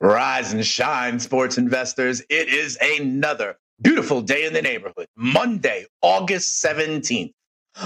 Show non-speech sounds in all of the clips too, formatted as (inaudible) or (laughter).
Rise and shine, sports investors. It is another beautiful day in the neighborhood. Monday, August 17th.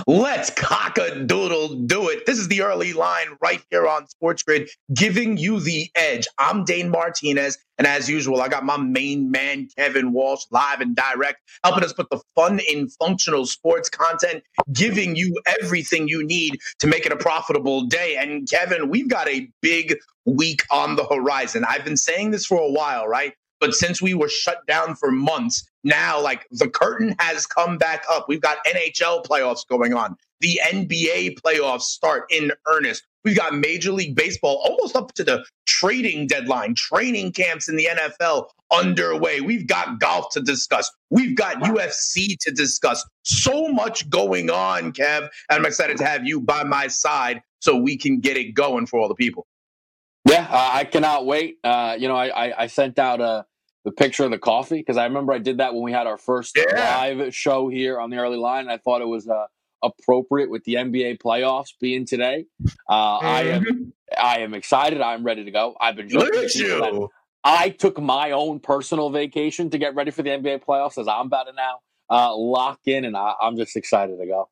Let's cock a doodle do it. This is the early line right here on Sports Grid, giving you the edge. I'm Dane Martinez, and as usual, I got my main man, Kevin Walsh, live and direct, helping us put the fun in functional sports content, giving you everything you need to make it a profitable day. And Kevin, we've got a big week on the horizon. I've been saying this for a while, right? But since we were shut down for months, now like the curtain has come back up. We've got NHL playoffs going on. The NBA playoffs start in earnest. We've got Major League Baseball almost up to the trading deadline, training camps in the NFL underway. We've got golf to discuss. We've got UFC to discuss. So much going on, Kev. And I'm excited to have you by my side so we can get it going for all the people. Yeah, uh, I cannot wait. Uh, you know, I, I, I, sent out a the picture of the coffee because I remember I did that when we had our first yeah. live show here on the early line. And I thought it was uh, appropriate with the NBA playoffs being today. Uh, mm-hmm. I am mm-hmm. I am excited. I'm ready to go. I've been look at you. I took my own personal vacation to get ready for the NBA playoffs as I'm about to now uh, lock in, and I, I'm just excited to go.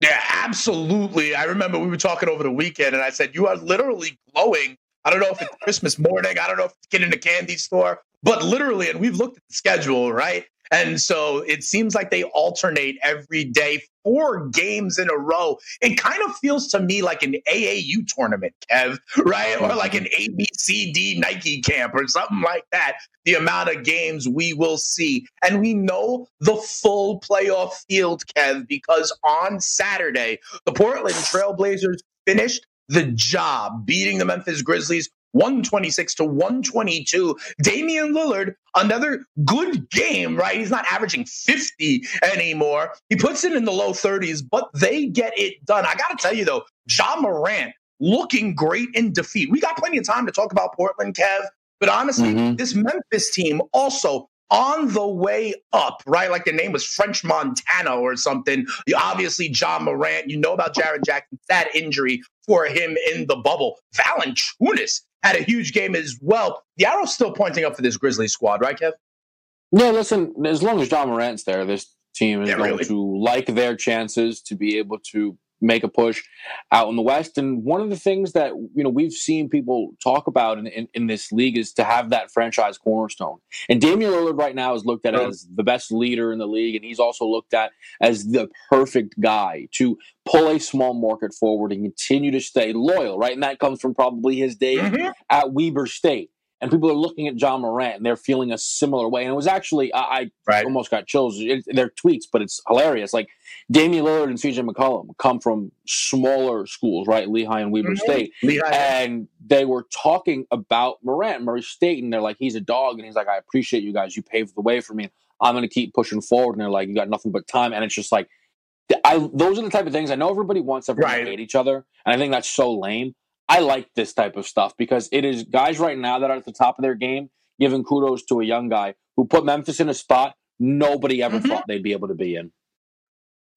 Yeah, absolutely. I remember we were talking over the weekend, and I said you are literally glowing I don't know if it's Christmas morning. I don't know if it's getting in a candy store, but literally, and we've looked at the schedule, right? And so it seems like they alternate every day, four games in a row. It kind of feels to me like an AAU tournament, Kev, right? Or like an ABCD Nike camp or something like that. The amount of games we will see. And we know the full playoff field, Kev, because on Saturday, the Portland Trailblazers finished the job, beating the Memphis Grizzlies 126 to 122. Damian Lillard, another good game, right? He's not averaging 50 anymore. He puts it in the low 30s, but they get it done. I got to tell you, though, Ja Morant looking great in defeat. We got plenty of time to talk about Portland, Kev. But honestly, mm-hmm. this Memphis team also on the way up, right? Like the name was French Montana or something. You obviously Ja Morant. You know about Jaren Jackson, sad injury for him in the bubble. Valanciunas had a huge game as well. The arrow's still pointing up for this Grizzly squad, right, Kev? Yeah, listen, as long as Ja Morant's there, this team is yeah, going really. to like their chances to be able to make a push out in the West. And one of the things that you know we've seen people talk about in, in, in this league is to have that franchise cornerstone. And Damian Lillard right now is looked at right. as the best leader in the league, and he's also looked at as the perfect guy to pull a small market forward and continue to stay loyal. Right, and that comes from probably his days mm-hmm. at Weber State and people are looking at Ja Morant and they're feeling a similar way. And it was actually I, I right. almost got chills. It, they're tweets, but it's hilarious. Like Damian Lillard and CJ McCollum come from smaller schools, right? Lehigh and Weber mm-hmm. State, Lehigh. and they were talking about Morant, Murray State, and they're like, he's a dog, and he's like, I appreciate you guys. You paved the way for me. I'm going to keep pushing forward. And they're like, you got nothing but time, and it's just like. I, those are the type of things I know everybody wants everyone right. to hate each other, and I think that's so lame. I like this type of stuff because it is guys right now that are at the top of their game giving kudos to a young guy who put Memphis in a spot nobody ever mm-hmm. thought they'd be able to be in.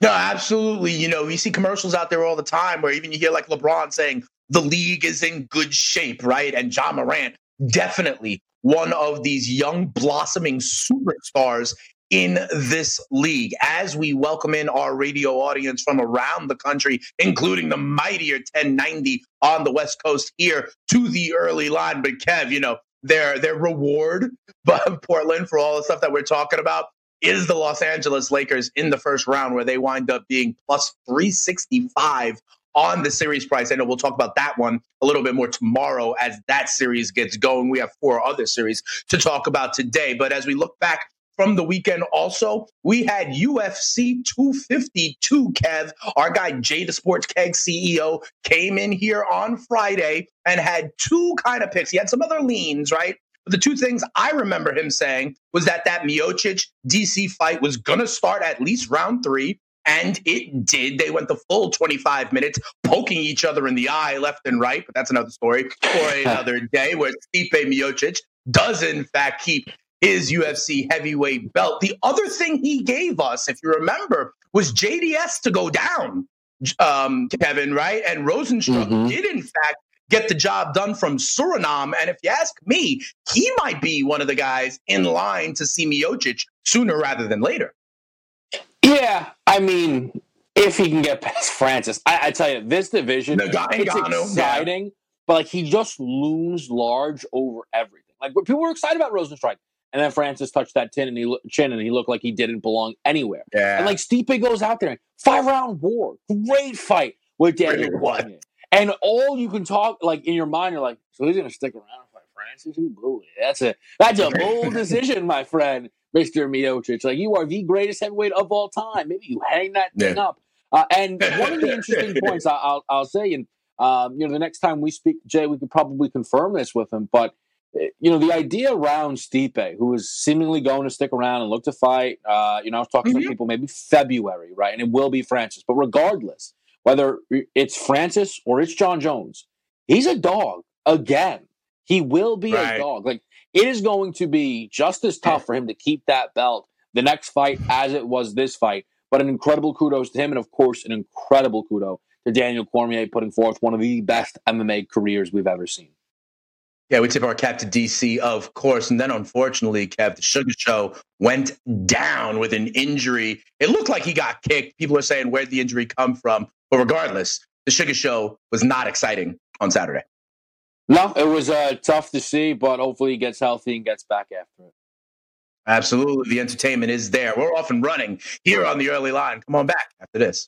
No, absolutely. You know, you see commercials out there all the time where even you hear like LeBron saying the league is in good shape, right? And Ja Morant, definitely one of these young blossoming superstars in this league as we welcome in our radio audience from around the country, including the mightier 1090 on the West Coast here to the early line. But Kev, you know, their their reward (laughs) but Portland for all the stuff that we're talking about is the Los Angeles Lakers in the first round where they wind up being plus 365 on the series price. I know we'll talk about that one a little bit more tomorrow as that series gets going. We have four other series to talk about today. But as we look back from the weekend also, we had UFC 252, Kev. Our guy, Jay the Sports Keg CEO, came in here on Friday and had two kind of picks. He had some other leans, right? But the two things I remember him saying was that that Miocic DC fight was going to start at least round three. And it did. They went the full 25 minutes poking each other in the eye left and right. But that's another story for (laughs) another day where Stipe Miocic does, in fact, keep his UFC heavyweight belt. The other thing he gave us, if you remember, was JDS to go down, um, Kevin, right? And Rozenstruik mm-hmm. did, in fact, get the job done from Suriname. And if you ask me, he might be one of the guys in line to see Miocic sooner rather than later. Yeah, I mean, if he can get (laughs) past Francis, I, I tell you, this division Ngannou, it's exciting, yeah. but like he just looms large over everything. Like people were excited about Rozenstruik, and then Francis touched that tin and he chin, and he looked like he didn't belong anywhere. Yeah. And like Stipe goes out there, five round war, great fight with Daniel Cormier. And all you can talk like in your mind, you're like, so he's gonna stick around and fight Francis? Who blew it? That's a that's a bold (laughs) decision, my friend, Mister Miocic. Like you are the greatest heavyweight of all time. Maybe you hang that yeah. thing up. Uh, and one of the interesting (laughs) points I, will I'll say, and um, you know, the next time we speak, Jay, we could probably confirm this with him. But you know, the idea around Stipe, who is seemingly going to stick around and look to fight. Uh, you know, I was talking mm-hmm. to people maybe February, right? And it will be Francis. But regardless, whether it's Francis or it's Jon Jones, he's a dog again. He will be right. a dog. Like it is going to be just as tough for him to keep that belt the next fight as it was this fight. But an incredible kudos to him, and of course, an incredible kudo to Daniel Cormier putting forth one of the best MMA careers we've ever seen. Yeah, we tip our cap to DC, of course. And then unfortunately, Kev, the Sugar Show went down with an injury. It looked like he got kicked. People are saying, where'd the injury come from? But regardless, the Sugar Show was not exciting on Saturday. No, it was uh, tough to see, but hopefully he gets healthy and gets back after it. Absolutely. The entertainment is there. We're off and running here on the early line. Come on back after this.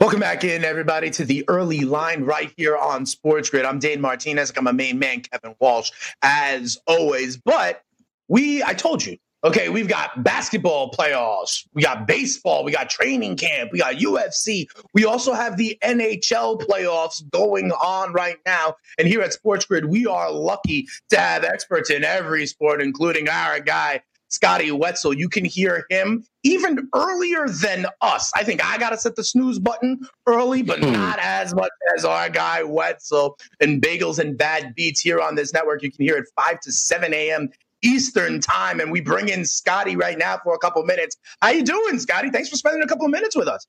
Welcome back in, everybody, to the early line right here on Sports Grid. I'm Dane Martinez. I'm my main man, Kevin Walsh, as always. But we, I told you, okay, we've got basketball playoffs, we got baseball, we got training camp, we got UFC. We also have the NHL playoffs going on right now. And here at Sports Grid, we are lucky to have experts in every sport, including our guy, Scotty Wetzel. You can hear him even earlier than us. I think I got to set the snooze button early, but hmm. not as much as our guy Wetzel and Bagels and Bad Beats here on this network. You can hear it 5 to 7 a.m. Eastern time. And we bring in Scotty right now for a couple minutes. How you doing, Scotty? Thanks for spending a couple of minutes with us.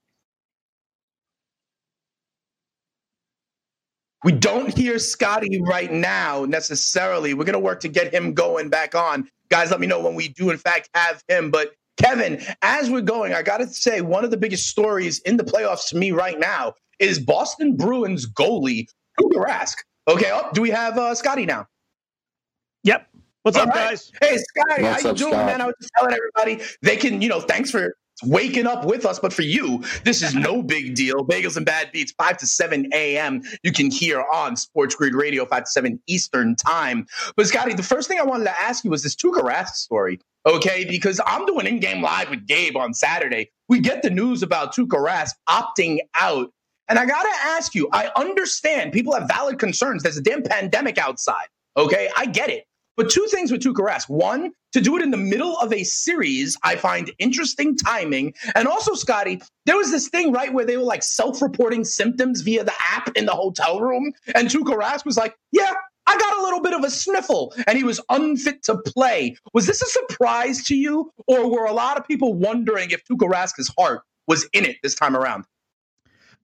We don't hear Scotty right now necessarily. We're going to work to get him going back on guys, let me know when we do, in fact, have him. But Kevin, as we're going, I got to say, one of the biggest stories in the playoffs to me right now is Boston Bruins goalie, Tuukka Rask. Okay, oh, do we have uh, Scotty now? Yep. What's All up, right. guys? Hey, Scotty, What's how you doing, Scott? man? I was just telling everybody they can, you know, thanks for waking up with us. But for you, this is no big deal. Bagels and Bad Beats, 5 to 7 a.m. You can hear on Sports Grid Radio, 5 to 7 Eastern Time. But Scotty, the first thing I wanted to ask you was this Tuukka Rask story. Okay, because I'm doing in-game live with Gabe on Saturday. We get the news about Tuukka Rask opting out. And I got to ask you, I understand people have valid concerns. There's a damn pandemic outside. Okay, I get it. But two things with Tuukka Rask. One, to do it in the middle of a series, I find interesting timing. And also, Scotty, there was this thing, right, where they were like self reporting symptoms via the app in the hotel room. And Tuukka Rask was like, yeah, I got a little bit of a sniffle and he was unfit to play. Was this a surprise to you? Or were a lot of people wondering if Tuukka Rask's heart was in it this time around?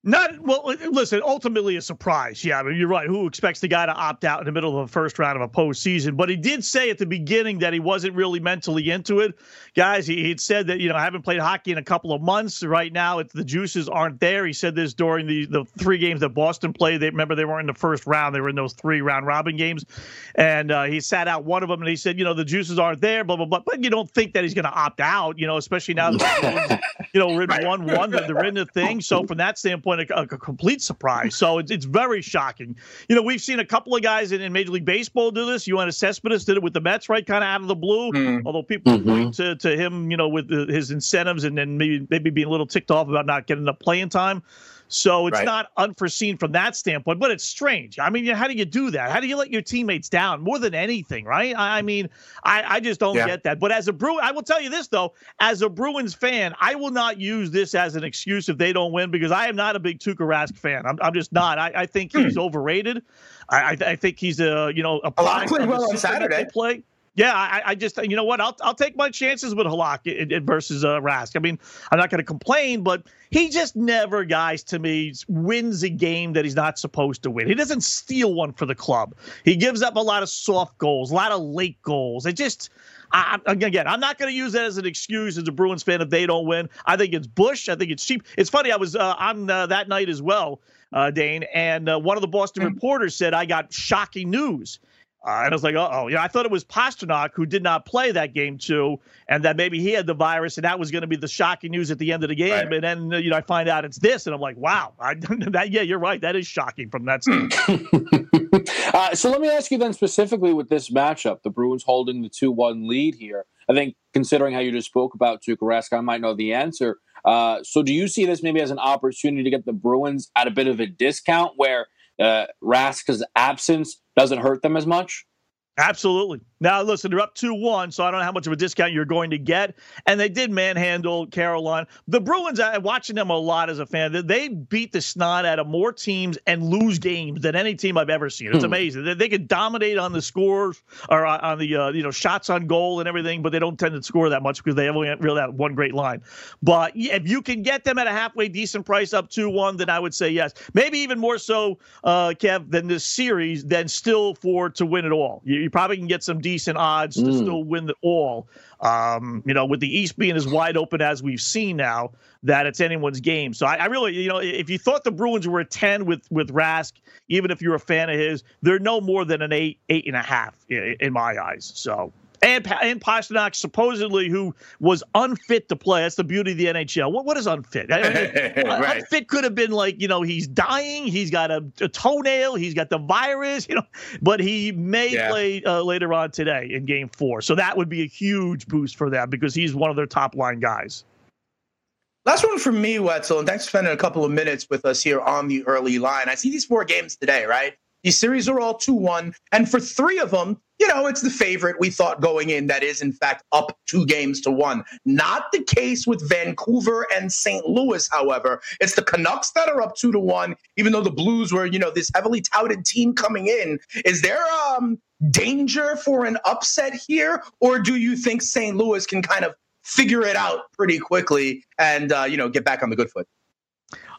Not well. Listen, ultimately a surprise. Yeah, I mean, you're right. Who expects the guy to opt out in the middle of the first round of a postseason? But he did say at the beginning that he wasn't really mentally into it. Guys, he had said that you know I haven't played hockey in a couple of months. Right now, it's, the juices aren't there. He said this during the the three games that Boston played. They remember they weren't in the first round. They were in those three round robin games, and uh, he sat out one of them. And he said, you know, the juices aren't there. Blah blah blah. But you don't think that he's going to opt out. You know, especially now that (laughs) you know we're in one one. That they're in the thing. So from that standpoint a, a, complete surprise. So it's, it's very shocking. You know, we've seen a couple of guys in, in Major League Baseball do this. You Yoenis Cespedes did it with the Mets, right, kind of out of the blue. Mm. Although people mm-hmm. point to, to him, you know, with the, his incentives and then maybe maybe being a little ticked off about not getting the playing time. So it's right. not unforeseen from that standpoint, but it's strange. I mean, how do you do that? How do you let your teammates down more than anything, right? I mean, I, I just don't yeah. get that. But as a Bruin, I will tell you this though, as a Bruins fan, I will not use this as an excuse if they don't win because I am not a big Tuukka Rask fan. I'm, I'm just not. I, I think he's hmm. overrated. I, I, think he's a you know a, a lot played well on Saturday. Play yeah, I, I, just you know what I'll I'll take my chances with Halak versus uh, Rask. I mean, I'm not going to complain, but he just never, guys, to me, wins a game that he's not supposed to win. He doesn't steal one for the club. He gives up a lot of soft goals, a lot of late goals. It just. I, again, I'm not going to use that as an excuse as a Bruins fan if they don't win. I think it's Bush. I think it's cheap. It's funny. I was uh, on uh, that night as well, uh, Dane, and uh, one of the Boston mm. reporters said I got shocking news. Uh, and I was like, oh, you know, I thought it was Pastrnak who did not play that game too, and that maybe he had the virus, and that was going to be the shocking news at the end of the game. Right. And then, you know, I find out it's this, and I'm like, wow, I, (laughs) that yeah, you're right, that is shocking from that standpoint. (laughs) uh, so let me ask you then specifically with this matchup, the Bruins holding the two-one lead here. I think considering how you just spoke about Tuukka Rask, I might know the answer. Uh, so do you see this maybe as an opportunity to get the Bruins at a bit of a discount where uh, Rask's absence doesn't hurt them as much? Absolutely. Now, listen, they're up 2 1, so I don't know how much of a discount you're going to get. And they did manhandle Carolina. The Bruins, I'm watching them a lot as a fan. They beat the snot out of more teams and lose games than any team I've ever seen. It's hmm. amazing. They, they can dominate on the scores or on the uh, you know shots on goal and everything, but they don't tend to score that much because they only really have one great line. But if you can get them at a halfway decent price up 2 1, then I would say yes. Maybe even more so, uh, Kev, than this series, than still for to win it all. You, you probably can get some decent odds mm. to still win the all. Um, you know, with the East being as wide open as we've seen now, that it's anyone's game. So I, I, really, you know, if you thought the Bruins were a ten with with Rask, even if you're a fan of his, they're no more than an eight, eight and a half in, in my eyes. So and and Pastrnak supposedly who was unfit to play. That's the beauty of the NHL. What what is unfit? I mean, (laughs) right. Unfit could have been like you know he's dying, he's got a, a, toenail, he's got the virus, you know, but he may yeah. play uh, later on today in Game Four. So that would be a huge boost for them because he's one of their top line guys. Last one from me, Wetzel, and thanks for spending a couple of minutes with us here on the early line. I see these four games today, right? These series are all 2 1. And for three of them, you know, it's the favorite we thought going in that is, in fact, up two games to one. Not the case with Vancouver and St. Louis, however. It's the Canucks that are up two to one, even though the Blues were, you know, this heavily touted team coming in. Is there um, danger for an upset here? Or do you think St. Louis can kind of figure it out pretty quickly and, uh, you know, get back on the good foot?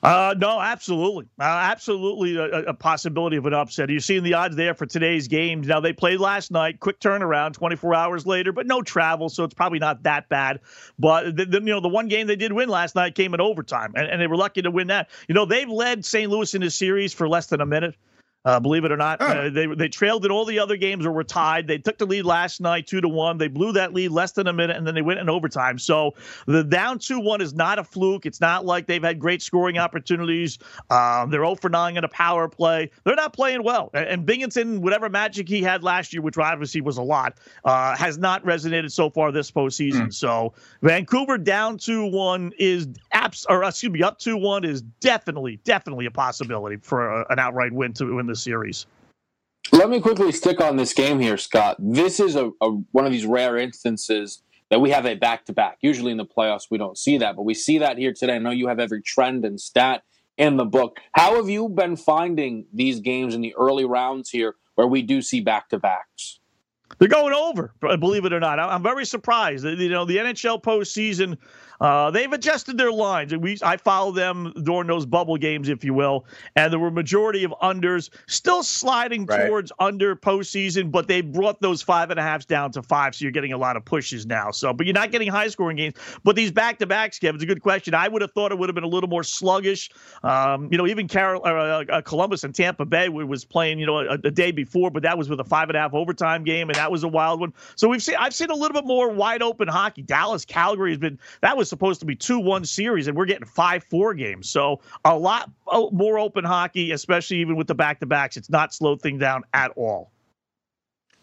Uh, no, absolutely, uh, absolutely a, a, possibility of an upset. You're seeing the odds there for today's game. Now they played last night, quick turnaround, 24 hours later, but no travel, so it's probably not that bad. But the, the, you know, the one game they did win last night came in overtime, and, and they were lucky to win that. You know, they've led St. Louis in this series for less than a minute. Uh, believe it or not, uh, they they trailed in all the other games or were tied. They took the lead last night, two to one. They blew that lead less than a minute, and then they went in overtime. So the down two one is not a fluke. It's not like they've had great scoring opportunities. Um, they're 0 for 9 in a power play. They're not playing well. And, Binnington, whatever magic he had last year, which obviously was a lot, uh, has not resonated so far this postseason. Mm. So Vancouver down two one is abs or excuse me up two one is definitely definitely a possibility for a, an outright win to win the series. Let me quickly stick on this game here, Scott. This is a, a one of these rare instances that we have a back to back. Usually in the playoffs, we don't see that, but we see that here today. I know you have every trend and stat in the book. How have you been finding these games in the early rounds here where we do see back to backs? They're going over, believe it or not. I'm very surprised. You know, the NHL postseason uh, they've adjusted their lines, and we I follow them during those bubble games, if you will. And there were majority of unders, still sliding right. towards under postseason, but they brought those five and a halfs down to five, so you're getting a lot of pushes now. So, but you're not getting high scoring games. But these back to backs, Kevin, it's a good question. I would have thought it would have been a little more sluggish. Um, you know, even Carol, uh, uh, Columbus and Tampa Bay was playing, you know, a, a day before, but that was with a five and a half overtime game, and that was a wild one. So we've seen I've seen a little bit more wide open hockey. Dallas, Calgary has been that was supposed to be 2 1 series, and we're getting 5 4 games. So a lot more open hockey, especially even with the back to backs. It's not slowed things down at all.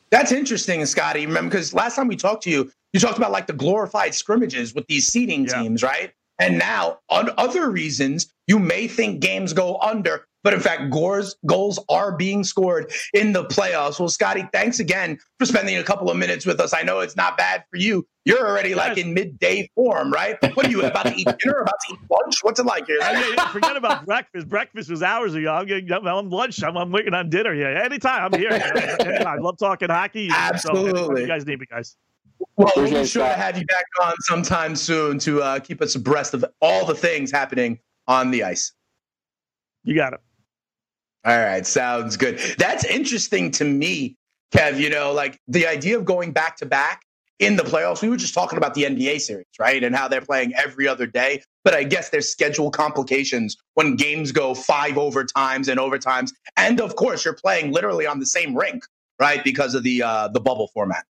That's interesting, Scotty. Remember, because last time we talked to you, you talked about like the glorified scrimmages with these seeding yeah. teams, right? And now, on other reasons, you may think games go under, but in fact, goals goals are being scored in the playoffs. Well, Scotty, thanks again for spending a couple of minutes with us. I know it's not bad for you. You're already yes. like in midday form, right? What are you about to eat (laughs) dinner? About to eat lunch? What's it like here? I forget about breakfast. Breakfast was hours ago. I'm getting I'm lunch. I'm, I'm waiting on dinner. Yeah, anytime I'm here. (laughs) I love talking hockey. Absolutely, so, you guys need me, guys. Well, we'll be sure to have you back on sometime soon to uh, keep us abreast of all the things happening on the ice. You got it. All right, sounds good. That's interesting to me, Kev. You know, like the idea of going back to back in the playoffs. We were just talking about the NBA series, right? And how they're playing every other day. But I guess there's schedule complications when games go five overtimes and overtimes. And of course, you're playing literally on the same rink, right? Because of the uh, the bubble format.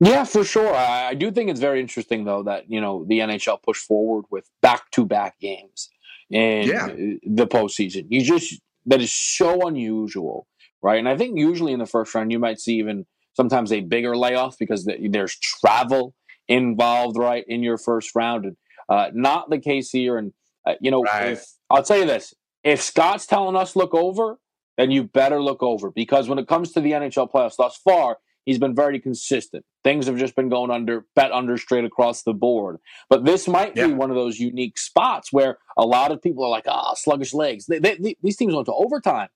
Yeah, for sure. I, I do think it's very interesting, though, that you know the NHL pushed forward with back to back games in yeah. the postseason. You just that is so unusual, right? And I think usually in the first round, you might see even sometimes a bigger layoff because there's travel involved, right, in your first round. And uh, not the case here. And, uh, you know, right. if, I'll tell you this if Scott's telling us look over, then you better look over because when it comes to the NHL playoffs thus far, he's been very consistent. Things have just been going under, bet under straight across the board. But this might yeah. be one of those unique spots where a lot of people are like, ah, oh, sluggish legs. They, they, these teams went to overtime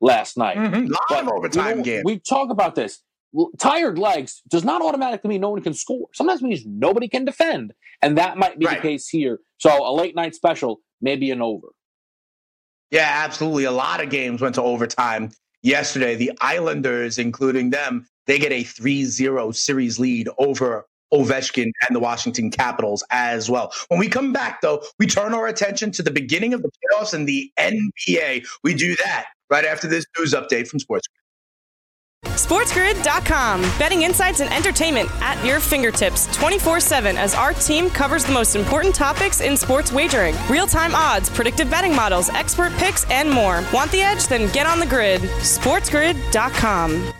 last night. Mm-hmm. Lot of overtime you know, game. We talk about this. Tired legs does not automatically mean no one can score. Sometimes means nobody can defend. And that might be right. the case here. So a late night special, maybe an over. Yeah, absolutely. A lot of games went to overtime yesterday. The Islanders, including them, they get a 3-0 series lead over Ovechkin and the Washington Capitals as well. When we come back, though, we turn our attention to the beginning of the playoffs and the NBA. We do that right after this news update from Sports. SportsGrid.com. Betting insights and entertainment at your fingertips 24 7 as our team covers the most important topics in sports wagering real time odds, predictive betting models, expert picks, and more. Want the edge? Then get on the grid. SportsGrid.com.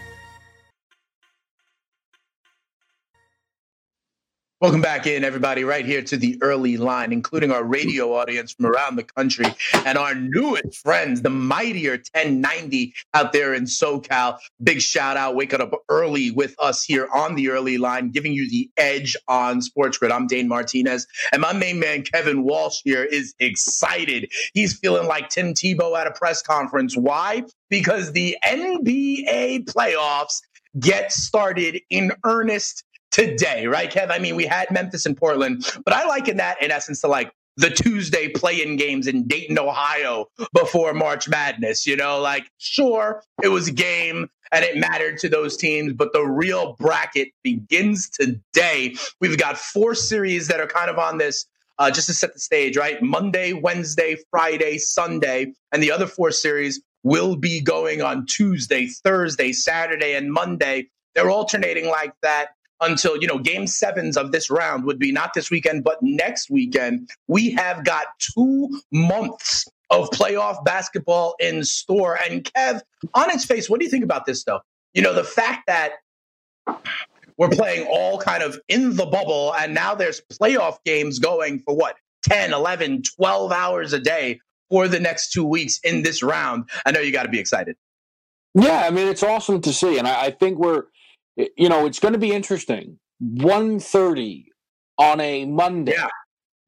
Welcome back in, everybody, right here to the early line, including our radio audience from around the country and our newest friends, the mightier 1090 out there in SoCal. Big shout out, waking up early with us here on the early line, giving you the edge on Sports Grid. I'm Dane Martinez, and my main man, Kevin Walsh, here is excited. He's feeling like Tim Tebow at a press conference. Why? Because the NBA playoffs get started in earnest today, right, Kev? I mean, we had Memphis and Portland, but I liken that in essence to like the Tuesday play-in games in Dayton, Ohio before March Madness. You know, like sure, it was a game and it mattered to those teams, but the real bracket begins today. We've got four series that are kind of on this. Uh, just to set the stage, right? Monday, Wednesday, Friday, Sunday, and the other four series will be going on Tuesday, Thursday, Saturday, and Monday. They're alternating like that until you know game sevens of this round would be not this weekend but next weekend we have got two months of playoff basketball in store. And kev on its face what do you think about this though? You know the fact that we're playing all kind of in the bubble and now there's playoff games going for what 10 11 12 hours a day for the next two weeks in this round. I know you got to be excited. Yeah i mean it's awesome to see and I, I think we're you know, it's going to be interesting. 1.30 on a Monday yeah.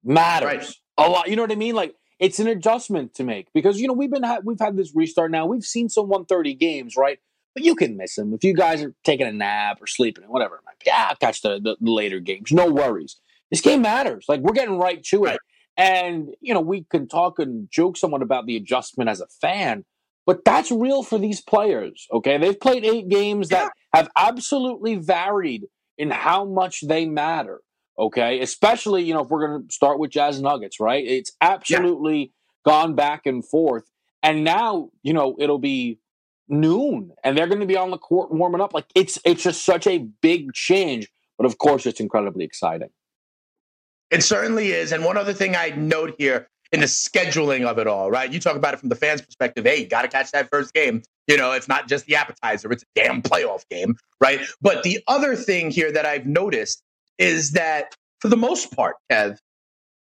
matters right. a lot. You know what I mean? Like it's an adjustment to make because you know we've been ha- we've had this restart now. We've seen some 130 games, right? but you can miss them if you guys are taking a nap or sleeping and whatever be. Yeah, I'll catch the, the, the later games. No worries. This game matters. Like we're getting right to it. Right. And you know, we can talk and joke someone about the adjustment as a fan, but that's real for these players. Okay, they've played eight games that yeah. have absolutely varied in how much they matter. Okay, especially you know if we're going to start with Jazz Nuggets, right? It's absolutely yeah. gone back and forth, and now you know it'll be noon, and they're going to be on the court warming up. Like it's it's just such a big change, but of course it's incredibly exciting. It certainly is. And one other thing I note here in the scheduling of it all, right? You talk about it from the fans' perspective. Hey, got to catch that first game. You know, it's not just the appetizer, it's a damn playoff game, right? But the other thing here that I've noticed is that for the most part, Kev,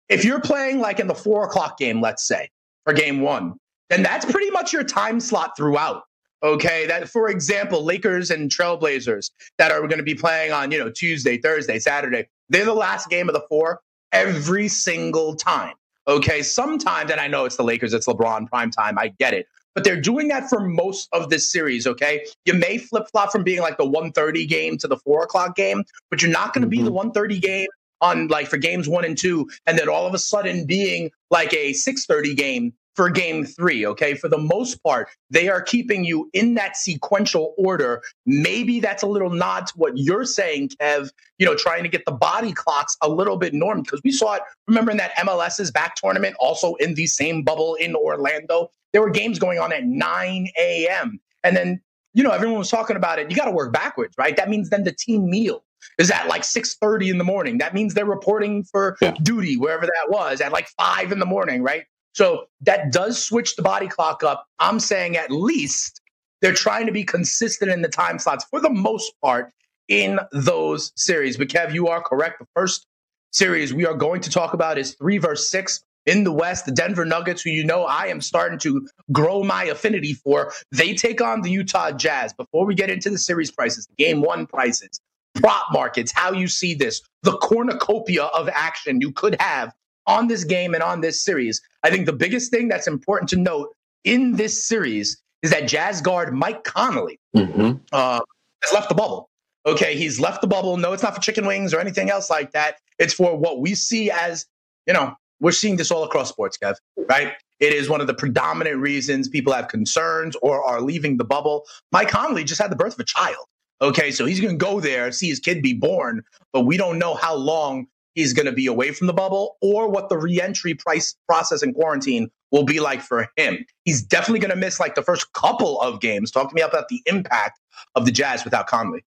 if you're playing like in the four o'clock game, let's say, for game one, then that's pretty much your time slot throughout. Okay. That, for example, Lakers and Trailblazers that are going to be playing on, you know, Tuesday, Thursday, Saturday, they're the last game of the four every single time. Okay. Sometimes, and I know it's the Lakers, it's LeBron prime time. I get it. But they're doing that for most of this series. Okay. You may flip flop from being like the 130 game to the four o'clock game, but you're not going to be the mm-hmm. 130 game on like for games one and two, and then all of a sudden being like a 630 game for game three. Okay. For the most part, they are keeping you in that sequential order. Maybe that's a little nod to what you're saying, Kev, you know, trying to get the body clocks a little bit normal because we saw it, remember in that MLS's back tournament, also in the same bubble in Orlando, there were games going on at 9 a.m. And then, you know, everyone was talking about it. You got to work backwards, right? That means then the team meal is at like 6.30 in the morning. That means they're reporting for yeah. duty, wherever that was, at like 5 in the morning, right? So that does switch the body clock up. I'm saying at least they're trying to be consistent in the time slots for the most part in those series. But Kev, you are correct. The first series we are going to talk about is three versus six in the West. The Denver Nuggets, who you know I am starting to grow my affinity for, they take on the Utah Jazz. Before we get into the series prices, game one prices, prop markets, how you see this, the cornucopia of action you could have on this game and on this series. I think the biggest thing that's important to note in this series is that Jazz guard Mike Conley mm-hmm. uh, has left the bubble. Okay, he's left the bubble. No, it's not for chicken wings or anything else like that. It's for what we see as, you know, we're seeing this all across sports, Kev, right? It is one of the predominant reasons people have concerns or are leaving the bubble. Mike Conley just had the birth of a child. Okay, so he's going to go there, see his kid be born, but we don't know how long he's going to be away from the bubble or what the reentry price process in quarantine will be like for him. He's definitely going to miss like the first couple of games. Talk to me about the impact of the Jazz without Conley.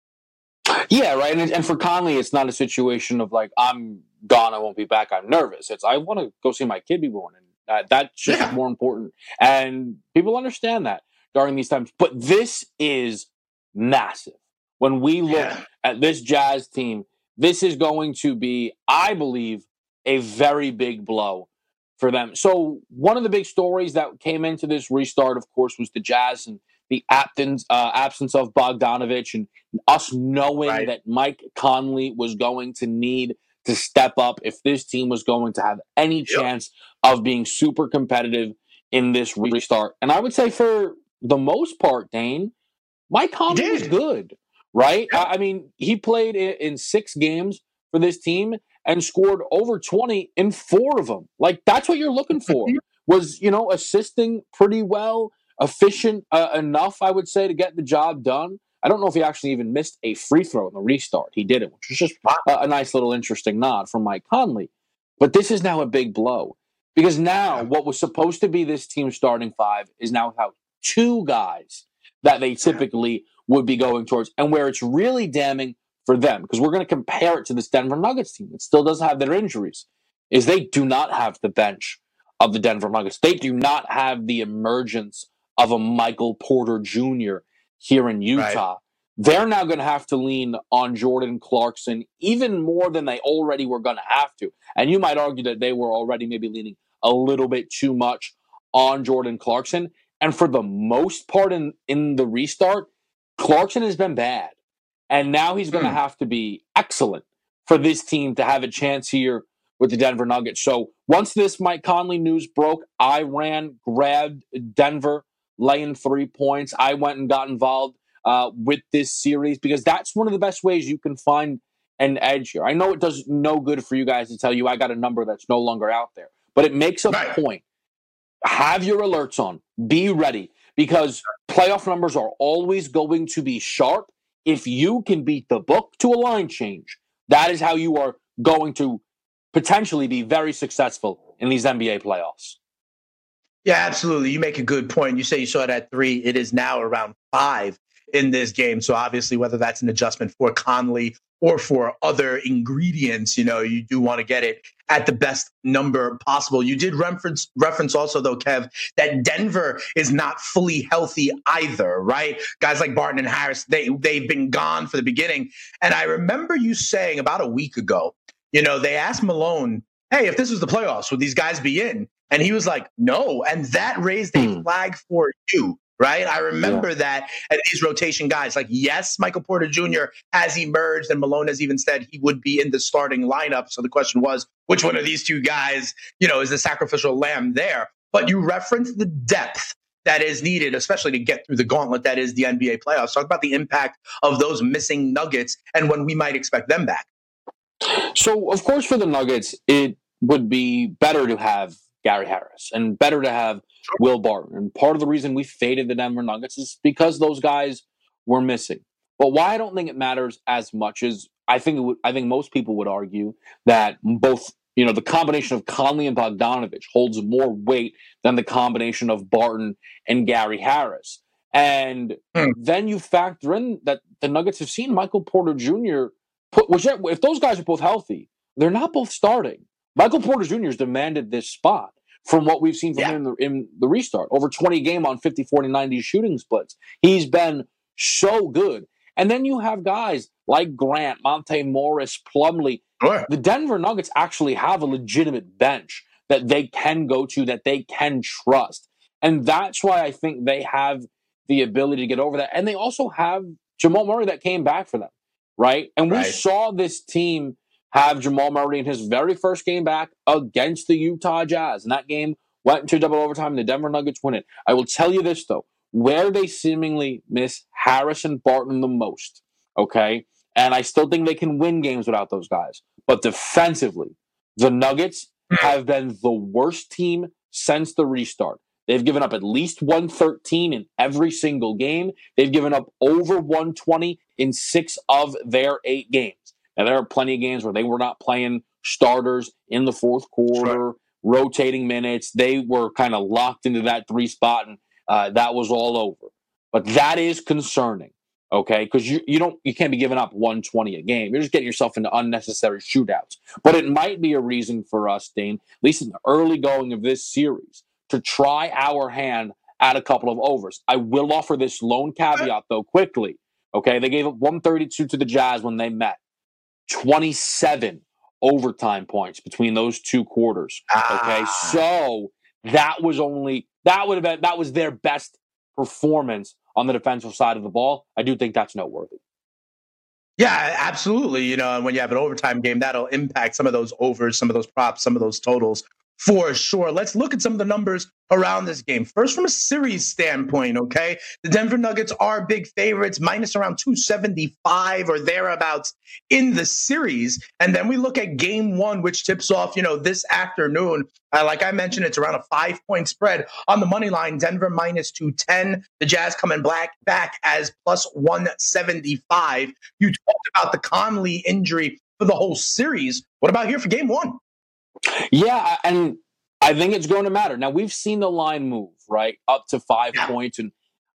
Yeah, right. And, and for Conley, it's not a situation of like I'm gone, I won't be back. I'm nervous. It's I want to go see my kid be born, and uh, that's just yeah. more important. And people understand that during these times. But this is massive. When we look yeah. at this Jazz team, this is going to be, I believe, a very big blow for them. So one of the big stories that came into this restart, of course, was the Jazz and the absence, uh, absence of Bogdanovich and us knowing right. that Mike Conley was going to need to step up if this team was going to have any chance yep. of being super competitive in this restart. And I would say for the most part, Dane, Mike Conley was good right? I mean, he played in six games for this team and scored over 20 in four of them. Like that's what you're looking for. (laughs) Was, you know, assisting pretty well, efficient uh, enough, I would say, to get the job done. I don't know if he actually even missed a free throw in the restart. He did it, which was just a, a nice little interesting nod from Mike Conley. But this is now a big blow because now what was supposed to be this team starting five is now without two guys that they typically would be going towards, and where it's really damning for them, because we're going to compare it to this Denver Nuggets team that still doesn't have their injuries, is they do not have the bench of the Denver Nuggets. They do not have the emergence of a Michael Porter Jr. here in Utah. Right. They're now going to have to lean on Jordan Clarkson even more than they already were going to have to. And you might argue that they were already maybe leaning a little bit too much on Jordan Clarkson. And for the most part in, in the restart, Clarkson has been bad, and now he's going to hmm. have to be excellent for this team to have a chance here with the Denver Nuggets. So once this Mike Conley news broke, I ran, grabbed Denver laying three points. I went and got involved uh, with this series because that's one of the best ways you can find an edge here. I know it does no good for you guys to tell you I got a number that's no longer out there, but it makes a right. point. Have your alerts on. Be ready because playoff numbers are always going to be sharp. If you can beat the book to a line change, that is how you are going to potentially be very successful in these NBA playoffs. Yeah, absolutely. You make a good point. You say you saw it at three. It is now around five in this game. So obviously, whether that's an adjustment for Conley or for other ingredients, you know, you do want to get it at the best number possible. You did reference reference also though, Kev, that Denver is not fully healthy either, right? Guys like Barton and Harris, they they've been gone for the beginning. And I remember you saying about a week ago, you know, they asked Malone, hey, if this was the playoffs, would these guys be in? And he was like, no. And that raised a hmm. flag for you right? I remember yeah. that and these rotation guys. Like, yes, Michael Porter Jr. has emerged, and Malone has even said he would be in the starting lineup. So the question was, which one of these two guys, you know, is the sacrificial lamb there? But you reference the depth that is needed, especially to get through the gauntlet that is the NBA playoffs. Talk about the impact of those missing nuggets and when we might expect them back. So, of course, for the Nuggets, it would be better to have Gary Harris and better to have Will Barton. And part of the reason we faded the Denver Nuggets is because those guys were missing. But why I don't think it matters as much is I think would, I think most people would argue that both you know the combination of Conley and Bogdanovich holds more weight than the combination of Barton and Gary Harris. And hmm. then you factor in that the Nuggets have seen Michael Porter Jr. put which if those guys are both healthy, they're not both starting. Michael Porter Jr. has demanded this spot from what we've seen from yeah. him in the, in the restart. Over 20 game on 50, 40, 90 shooting splits. He's been so good. And then you have guys like Grant, Monte Morris, Plumlee. Oh, sure. The Denver Nuggets actually have a legitimate bench that they can go to, that they can trust. And that's why I think they have the ability to get over that. And they also have Jamal Murray that came back for them, right? And we right. saw this team have Jamal Murray in his very first game back against the Utah Jazz. And that game went into double overtime, and the Denver Nuggets win it. I will tell you this, though, where they seemingly miss Harris and Barton the most, okay? And I still think they can win games without those guys. But defensively, the Nuggets hmm. have been the worst team since the restart. They've given up at least 113 in every single game. They've given up over 120 in six of their eight games. And there are plenty of games where they were not playing starters in the fourth quarter, sure. rotating minutes. They were kind of locked into that three spot, and uh, that was all over. But that is concerning, okay? Because you you don't you can't be giving up 120 a game. You're just getting yourself into unnecessary shootouts. But it might be a reason for us, Dean, at least in the early going of this series, to try our hand at a couple of overs. I will offer this lone caveat though quickly. Okay, they gave up 132 to the Jazz when they met. 27 overtime points between those two quarters. Okay. Ah. So that was only that would have been that was their best performance on the defensive side of the ball. I do think that's noteworthy. Yeah, absolutely. You know, and when you have an overtime game, that'll impact some of those overs, some of those props, some of those totals for sure. Let's look at some of the numbers around this game. First, from a series standpoint, okay, the Denver Nuggets are big favorites, minus around 275 or thereabouts in the series. And then we look at game one, which tips off, you know, this afternoon. Uh, like I mentioned, it's around a five point spread on the money line. Denver minus 210. The Jazz coming black back as plus 175. You talked about the Conley injury for the whole series. What about here for game one? Yeah, and I think it's going to matter. Now we've seen the line move right up to five yeah. points, and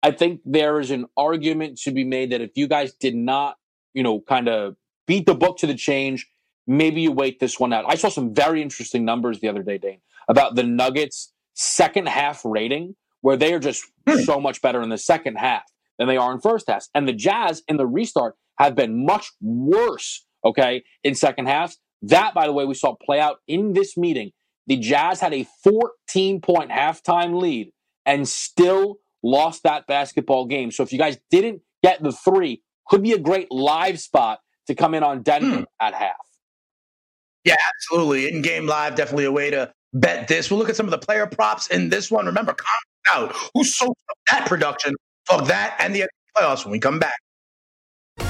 I think there is an argument to be made that if you guys did not, you know, kind of beat the book to the change, maybe you wait this one out. I saw some very interesting numbers the other day, Dane, about the Nuggets' second half rating, where they are just hmm. so much better in the second half than they are in first half, and the Jazz in the restart have been much worse. Okay, in second halves that, by the way, we saw play out in this meeting. The Jazz had a 14 point halftime lead and still lost that basketball game. So if you guys didn't get the three, could be a great live spot to come in on Denver hmm. at half. Yeah, absolutely. In game live, definitely a way to bet this. We'll look at some of the player props in this one. Remember, out who sold that production of that and the playoffs when we come back.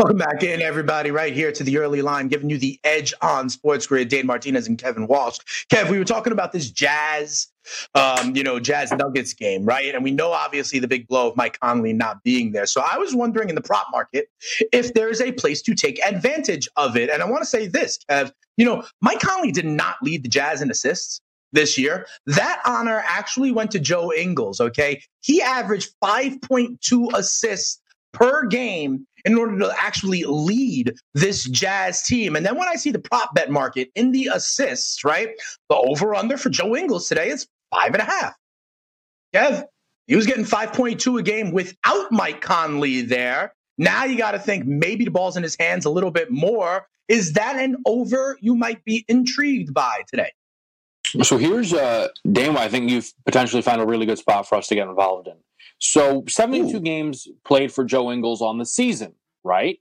Welcome back in, everybody, right here to the early line, giving you the edge on Sports Grid. Dane Martinez and Kevin Walsh. Kev, we were talking about this Jazz, um, you know, Jazz Nuggets game, right? And we know obviously the big blow of Mike Conley not being there. So I was wondering in the prop market if there's a place to take advantage of it. And I want to say this, Kev, you know, Mike Conley did not lead the Jazz in assists this year. That honor actually went to Joe Ingles, okay? He averaged 5.2 assists per game in order to actually lead this Jazz team. And then when I see the prop bet market in the assists, right? The over under for Joe Ingles today is five and a half. Kev, he was getting 5.2 a game without Mike Conley there. Now you got to think maybe the ball's in his hands a little bit more. Is that an over you might be intrigued by today? So here's uh, Dame. I think you've potentially found a really good spot for us to get involved in. So 72 Ooh. games played for Joe Ingles on the season, right?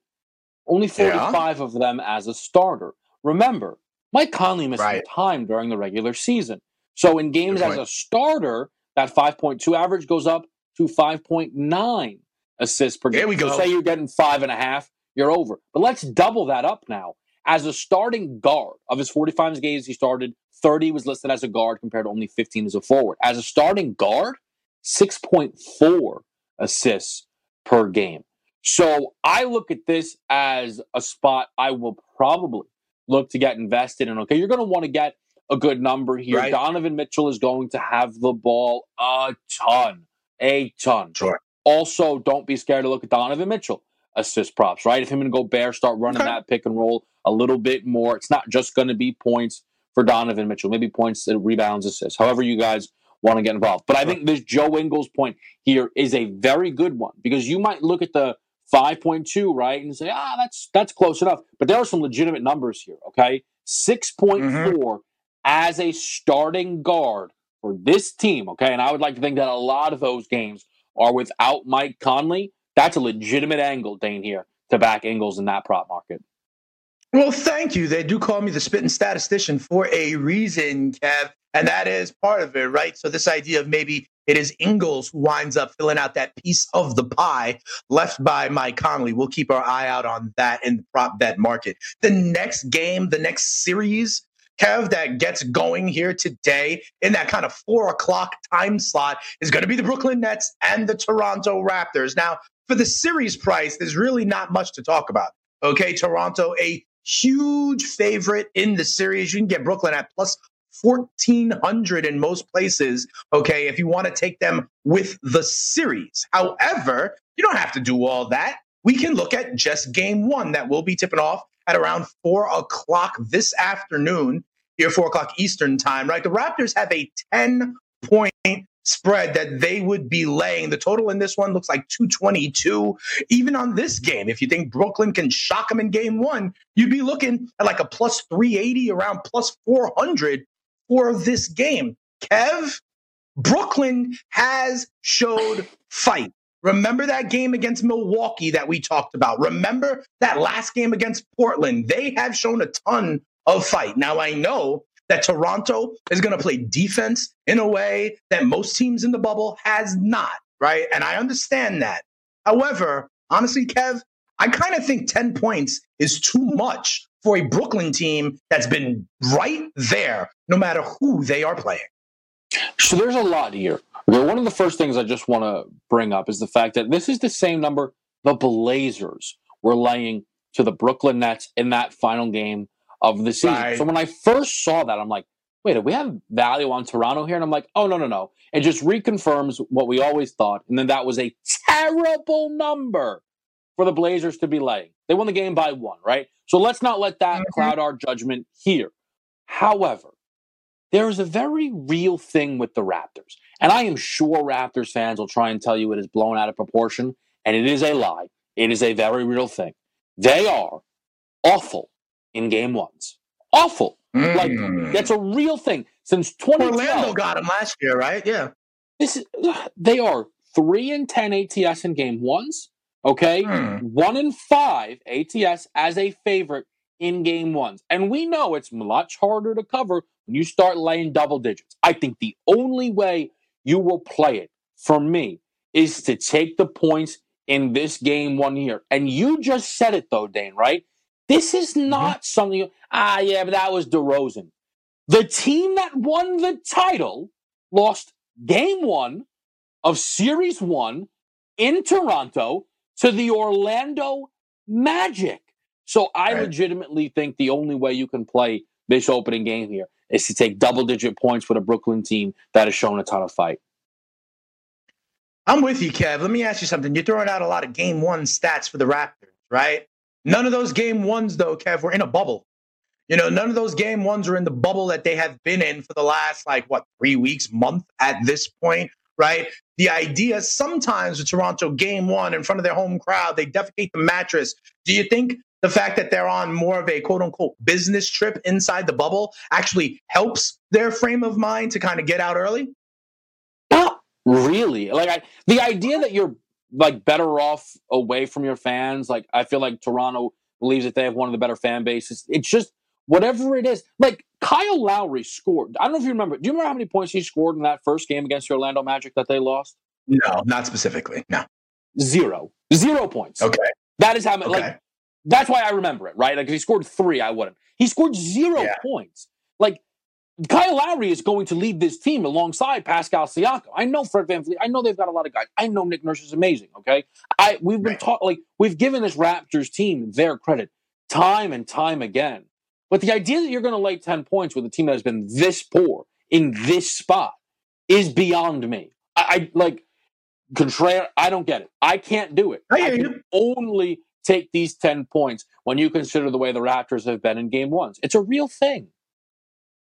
Only 45 yeah. of them as a starter. Remember, Mike Conley missed right. time during the regular season. So in games as a starter, that 5.2 average goes up to 5.9 assists per game. There we go. So say you're getting five and a half, you're over. But let's double that up now. As a starting guard of his 45 games he started, 30 was listed as a guard compared to only 15 as a forward. As a starting guard, 6.4 assists per game. So I look at this as a spot I will probably look to get invested in. Okay, you're going to want to get a good number here. Right. Donovan Mitchell is going to have the ball a ton, a ton. Sure. Also, don't be scared to look at Donovan Mitchell assist props, right? If him and Gobert start running okay. that pick and roll a little bit more, it's not just going to be points for Donovan Mitchell, maybe points, rebounds, assists, however you guys want to get involved. But I think this Joe Ingles point here is a very good one because you might look at the 5.2, right, and say, ah, that's that's close enough. But there are some legitimate numbers here, okay? 6.4 mm-hmm. as a starting guard for this team, okay? And I would like to think that a lot of those games are without Mike Conley. That's a legitimate angle, Dane, here to back Ingles in that prop market. Well, thank you. They do call me the spitting statistician for a reason, Kev. And that is part of it, right? So, this idea of maybe it is Ingles who winds up filling out that piece of the pie left by Mike Conley. We'll keep our eye out on that in the prop bet market. The next game, the next series, Kev, that gets going here today in that kind of four o'clock time slot is going to be the Brooklyn Nets and the Toronto Raptors. Now, for the series price, there's really not much to talk about. Okay, Toronto, a huge favorite in the series. You can get Brooklyn at plus 1400 in most places, okay, if you want to take them with the series. However, you don't have to do all that. We can look at just game one that will be tipping off at around four o'clock this afternoon, here, four o'clock Eastern time, right? The Raptors have a 10 point spread that they would be laying. The total in this one looks like 222. Even on this game, if you think Brooklyn can shock them in game one, you'd be looking at like a plus 380, around plus 400 for this game. Kev, Brooklyn has showed fight. Remember that game against Milwaukee that we talked about? Remember that last game against Portland? They have shown a ton of fight. Now, I know that Toronto is going to play defense in a way that most teams in the bubble has not, right? And I understand that. However, honestly, Kev, I kind of think 10 points is too much for a Brooklyn team that's been right there no matter who they are playing. So there's a lot here. One of the first things I just want to bring up is the fact that this is the same number the Blazers were laying to the Brooklyn Nets in that final game of the season. Right. So when I first saw that, I'm like, wait, do we have value on Toronto here? And I'm like, oh, no, no, no. It just reconfirms what we always thought. And then that was a terrible number for the Blazers to be laying. They won the game by one, right? So let's not let that mm-hmm. cloud our judgment here. However, there is a very real thing with the Raptors. And I am sure Raptors fans will try and tell you it is blown out of proportion. and it is a lie. It is a very real thing. They are awful in game ones. Awful. Mm. Like that's a real thing. Since 2012, Orlando got them last year, right? Yeah. This is they are three and ten ATS in game ones. Okay, mm. one in five ATS as a favorite in game ones, and we know it's much harder to cover when you start laying double digits. I think the only way you will play it for me is to take the points in this game one year. And you just said it though, Dane, right? This is mm-hmm. not mm-hmm. something, ah, yeah, but that was DeRozan. The team that won the title lost game one of series one in Toronto to the Orlando Magic. So I right. legitimately think the only way you can play this opening game here is to take double digit points with a Brooklyn team that has shown a ton of fight. I'm with you, Kev. Let me ask you something. You're throwing out a lot of game one stats for the Raptors, right? None of those game ones, though, Kev, were in a bubble. You know, none of those game ones are in the bubble that they have been in for the last, like, what, three weeks, month at this point, right? The idea sometimes with Toronto game one in front of their home crowd, they defecate the mattress. Do you think the fact that they're on more of a quote unquote business trip inside the bubble actually helps their frame of mind to kind of get out early? Really? Like I, the idea that you're like better off away from your fans, like I feel like Toronto believes that they have one of the better fan bases. It's just whatever it is. Like Kyle Lowry scored. I don't know if you remember. Do you remember how many points he scored in that first game against the Orlando Magic that they lost? No, not specifically. No. Zero. Zero points. Okay. That is how okay. like that's why I remember it, right? Like if he scored three, I wouldn't. He scored zero yeah. points. Like Kyle Lowry is going to lead this team alongside Pascal Siakam. I know Fred VanVleet. I know they've got a lot of guys. I know Nick Nurse is amazing. Okay, I we've been taught like we've given this Raptors team their credit time and time again. But the idea that you're going to lay ten points with a team that has been this poor in this spot is beyond me. I, I like Contreras. I don't get it. I can't do it. I, I can you. only take these ten points when you consider the way the Raptors have been in game ones. It's a real thing.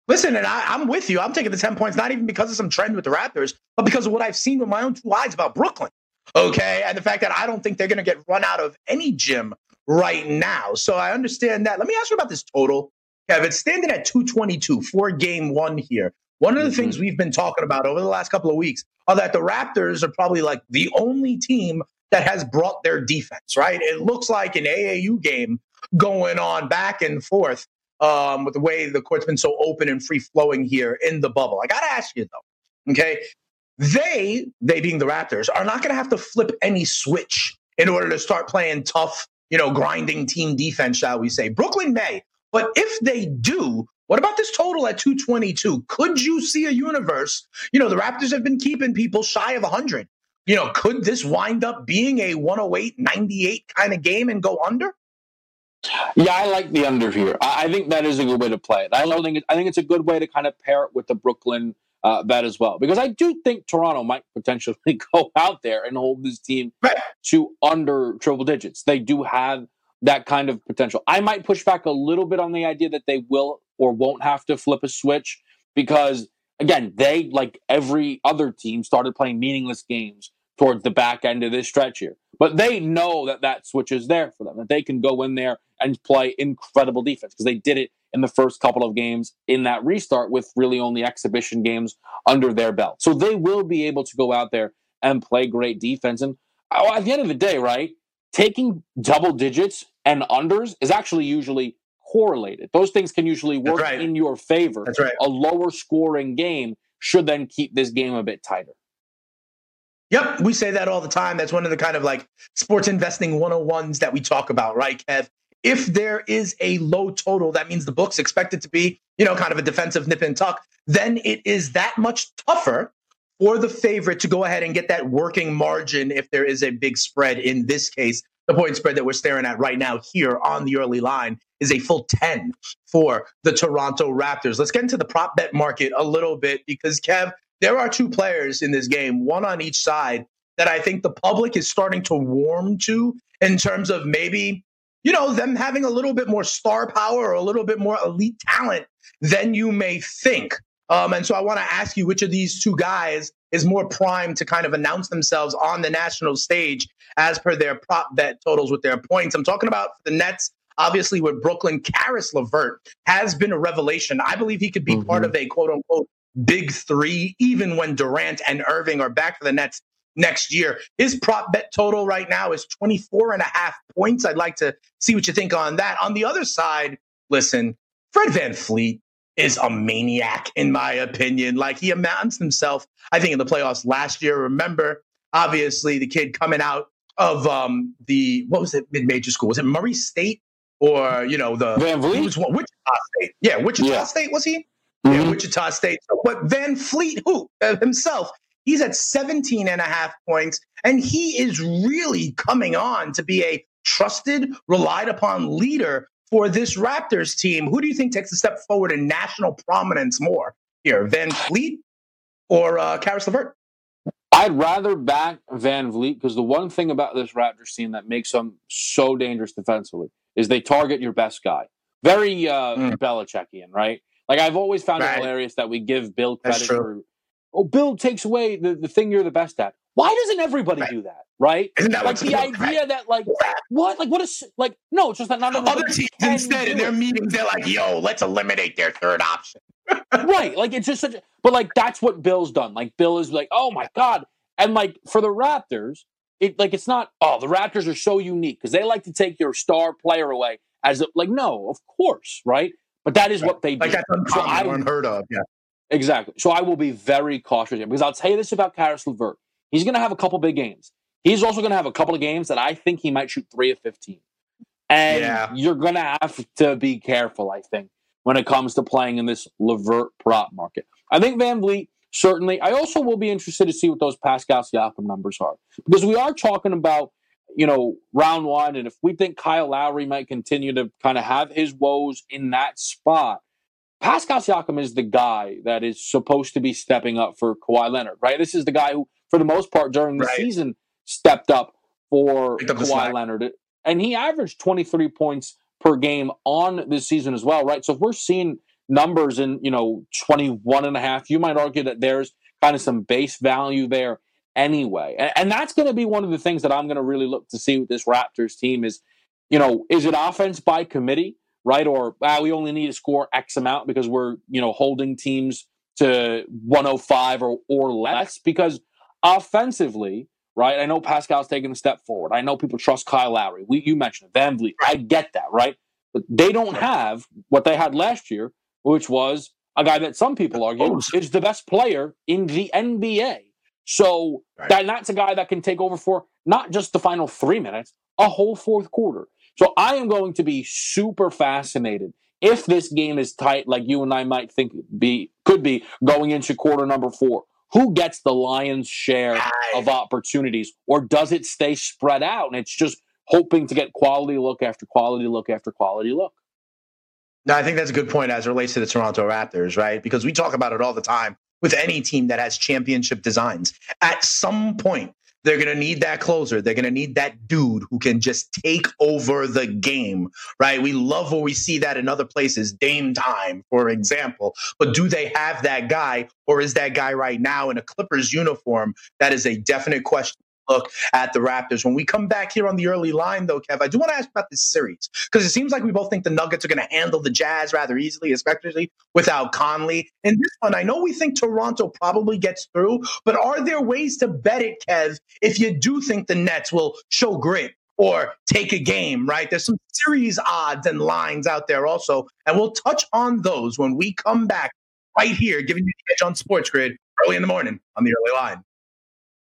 Listen, and I, am with you. I'm taking the 10 points, not even because of some trend with the Raptors, but because of what I've seen with my own two eyes about Brooklyn. Okay. And the fact that I don't think they're going to get run out of any gym right now. So I understand that. Let me ask you about this total. Kevin, it's standing at 222 for game one here. One of the mm-hmm. things we've been talking about over the last couple of weeks are that the Raptors are probably like the only team that has brought their defense, right? It looks like an AAU game going on back and forth um, with the way the court's been so open and free flowing here in the bubble. I got to ask you though, okay? They, they being the Raptors, are not going to have to flip any switch in order to start playing tough, you know, grinding team defense, shall we say. Brooklyn may, but if they do, what about this total at 222? Could you see a universe? You know, the Raptors have been keeping people shy of 100. You know, could this wind up being a 108 98 kind of game and go under? Yeah, I like the under here. I, think that is a good way to play it. I don't think I think it's a good way to kind of pair it with the Brooklyn uh, bet as well, because I do think Toronto might potentially (laughs) go out there and hold this team to under triple digits. They do have that kind of potential. I might push back a little bit on the idea that they will or won't have to flip a switch because again, they like every other team started playing meaningless games towards the back end of this stretch here. But they know that that switch is there for them, that they can go in there and play incredible defense because they did it in the first couple of games in that restart with really only exhibition games under their belt. So they will be able to go out there and play great defense. And uh, at the end of the day, right, taking double digits and unders is actually usually correlated. Those things can usually work right. in your favor. That's right. A lower scoring game should then keep this game a bit tighter. Yep, we say that all the time. That's one of the kind of like sports investing 101s that we talk about, right, Kev? If there is a low total, that means the book's expected to be, you know, kind of a defensive nip and tuck, then it is that much tougher for the favorite to go ahead and get that working margin if there is a big spread. In this case, the point spread that we're staring at right now here on the early line is a full 10 for the Toronto Raptors. Let's get into the prop bet market a little bit because, Kev, there are two players in this game, one on each side, that I think the public is starting to warm to in terms of maybe, you know, them having a little bit more star power or a little bit more elite talent than you may think. Um, and so I want to ask you which of these two guys is more primed to kind of announce themselves on the national stage as per their prop bet totals with their points. I'm talking about the Nets. Obviously, with Brooklyn, Caris LeVert has been a revelation. I believe he could be mm-hmm. part of a quote unquote big three, even when Durant and Irving are back for the Nets next year. His prop bet total right now is 24 and a half points. I'd like to see what you think on that. On the other side, listen, Fred VanVleet is a maniac, in my opinion. Like he amounts himself, I think, in the playoffs last year. Remember, obviously, the kid coming out of um, the what was it mid major school? Was it Murray State or you know the Van VanVleet? Was, Wichita State? Yeah, Wichita yeah. State was he? Mm-hmm. Yeah, Wichita State. But VanVleet, who uh, himself, he's at 17 and a half points, and he is really coming on to be a trusted, relied upon leader for this Raptors team. Who do you think takes a step forward in national prominence more here, VanVleet or uh, Caris LeVert? I'd rather back VanVleet because the one thing about this Raptors team that makes them so dangerous defensively is they target your best guy. Very uh, mm. Belichickian, right? Like I've always found right. it hilarious that we give Bill credit for. Oh, Bill takes away the, the thing you're the best at. Why doesn't everybody right. do that? Right? That like the idea right? that like what? Like what is like no, it's just that not other teams instead in their meetings they're like, yo, let's eliminate their third option. right. Like it's just such a, but like that's what Bill's done. Like Bill is like, oh my God. And like for the Raptors, it like it's not, oh, the Raptors are so unique because they like to take your star player away as a, like, no, of course, right? But that is right. what they do. Like that's uncommon so unheard of. Yeah. Exactly. So I will be very cautious here because I'll tell you this about Caris LeVert. He's going to have a couple big games. He's also going to have a couple of games that I think he might shoot three of 15. And yeah. you're going to have to be careful, I think, when it comes to playing in this LeVert prop market. I think VanVleet, certainly. I also will be interested to see what those Pascal Siakam numbers are because we are talking about, you know, round one. And if we think Kyle Lowry might continue to kind of have his woes in that spot, Pascal Siakam is the guy that is supposed to be stepping up for Kawhi Leonard, right? This is the guy who, for the most part, during the right. season, stepped up for Kawhi Leonard. And he averaged 23 points per game on this season as well, right? So if we're seeing numbers in, you know, 21 and a half, you might argue that there's kind of some base value there anyway. And, and that's going to be one of the things that I'm going to really look to see with this Raptors team is, you know, is it offense by committee, right? Or ah, we only need to score X amount because we're, you know, holding teams to 105 or, or less because offensively, right? I know Pascal's taking a step forward. I know people trust Kyle Lowry. We, you mentioned it, VanVleet. I get that, right? But they don't have what they had last year, which was a guy that some people argue is the best player in the NBA. So right. that, that's a guy that can take over for not just the final three minutes, a whole fourth quarter. So I am going to be super fascinated if this game is tight, like you and I might think be could be going into quarter number four who gets the lion's share of opportunities, or does it stay spread out and it's just hoping to get quality look after quality look after quality look? No, I think that's a good point as it relates to the Toronto Raptors, right? Because we talk about it all the time with any team that has championship designs. At some point, they're going to need that closer. They're going to need that dude who can just take over the game, right? We love when we see that in other places, Dame time, for example. But do they have that guy, or is that guy right now in a Clippers uniform? That is a definite question look at the Raptors. When we come back here on the early line, though, Kev, I do want to ask about this series because it seems like we both think the Nuggets are going to handle the Jazz rather easily, especially without Conley. And this one, I know we think Toronto probably gets through, but are there ways to bet it, Kev, if you do think the Nets will show grit? Or take a game, right? There's some series odds and lines out there also. And we'll touch on those when we come back right here, giving you the edge on Sports Grid early in the morning on the early line.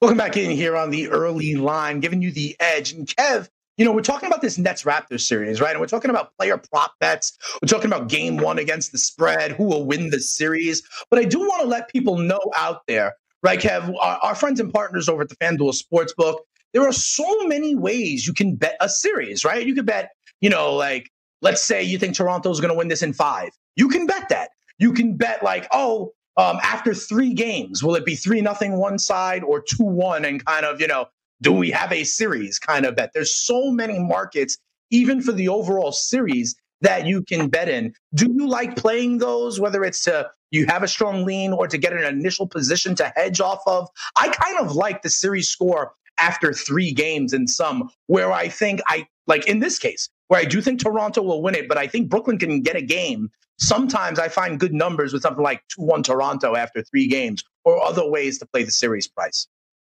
Welcome back in here on the early line, giving you the edge. And Kev, you know, we're talking about this Nets Raptors series, right? And we're talking about player prop bets. We're talking about game one against the spread, who will win the series. But I do want to let people know out there, right, Kev, our, our friends and partners over at the FanDuel Sportsbook, there are so many ways you can bet a series, right? You could bet, you know, like, let's say you think Toronto's going to win this in five. You can bet that. You can bet, like, oh, um, after three games, will it be three nothing one side or two one, and kind of you know do we have a series kind of bet? There's so many markets, even for the overall series, that you can bet in. Do you like playing those, whether it's to you have a strong lean or to get an initial position to hedge off of? I kind of like the series score after three games in some, where I think I, like in this case, where I do think Toronto will win it, but I think Brooklyn can get a game. Sometimes I find good numbers with something like 2 1 Toronto after three games or other ways to play the series price.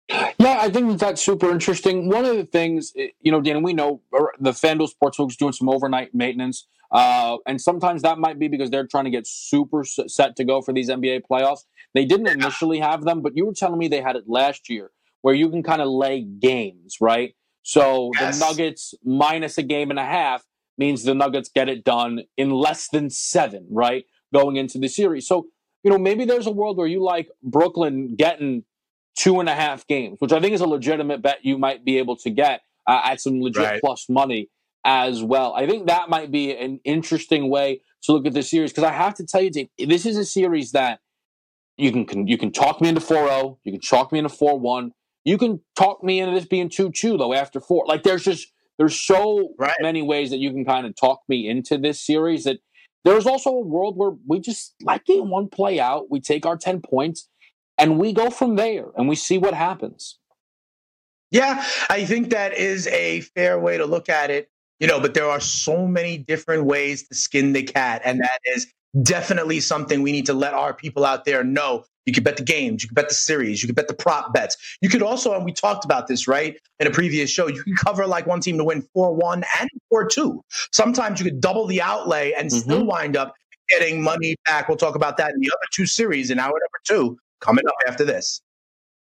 Yeah, I think that's super interesting. One of the things, eh, you know, Dan, we know the FanDuel Sportsbook is doing some overnight maintenance. Uh, and sometimes that might be because they're trying to get super set to go for these NBA playoffs. They didn't initially have them, but you were telling me they had it last year where you can kind of lay games, right? So yes. the Nuggets minus a game and a half means the Nuggets get it done in less than seven, right? Going into the series. So, you know, maybe there's a world where you like Brooklyn getting two and a half games, which I think is a legitimate bet you might be able to get uh, at some legit right. plus money as well. I think that might be an interesting way to look at the series because I have to tell you, Dave, this is a series that you can, can you can talk me into 4-0, you can chalk me into 4-1, you can talk me into this being 2-2 though after four. Like there's just there's so right. many ways that you can kind of talk me into this series that there's also a world where we just like game one play out, we take our 10 points and we go from there and we see what happens. Yeah, I think that is a fair way to look at it. You know, but there are so many different ways to skin the cat, and that is definitely something we need to let our people out there know. You could bet the games, you could bet the series, you could bet the prop bets. You could also, and we talked about this, right, in a previous show, you can cover like one team to win 4 1 and 4 2. Sometimes you could double the outlay and mm-hmm. still wind up getting money back. We'll talk about that in the other two series in hour number two coming up after this.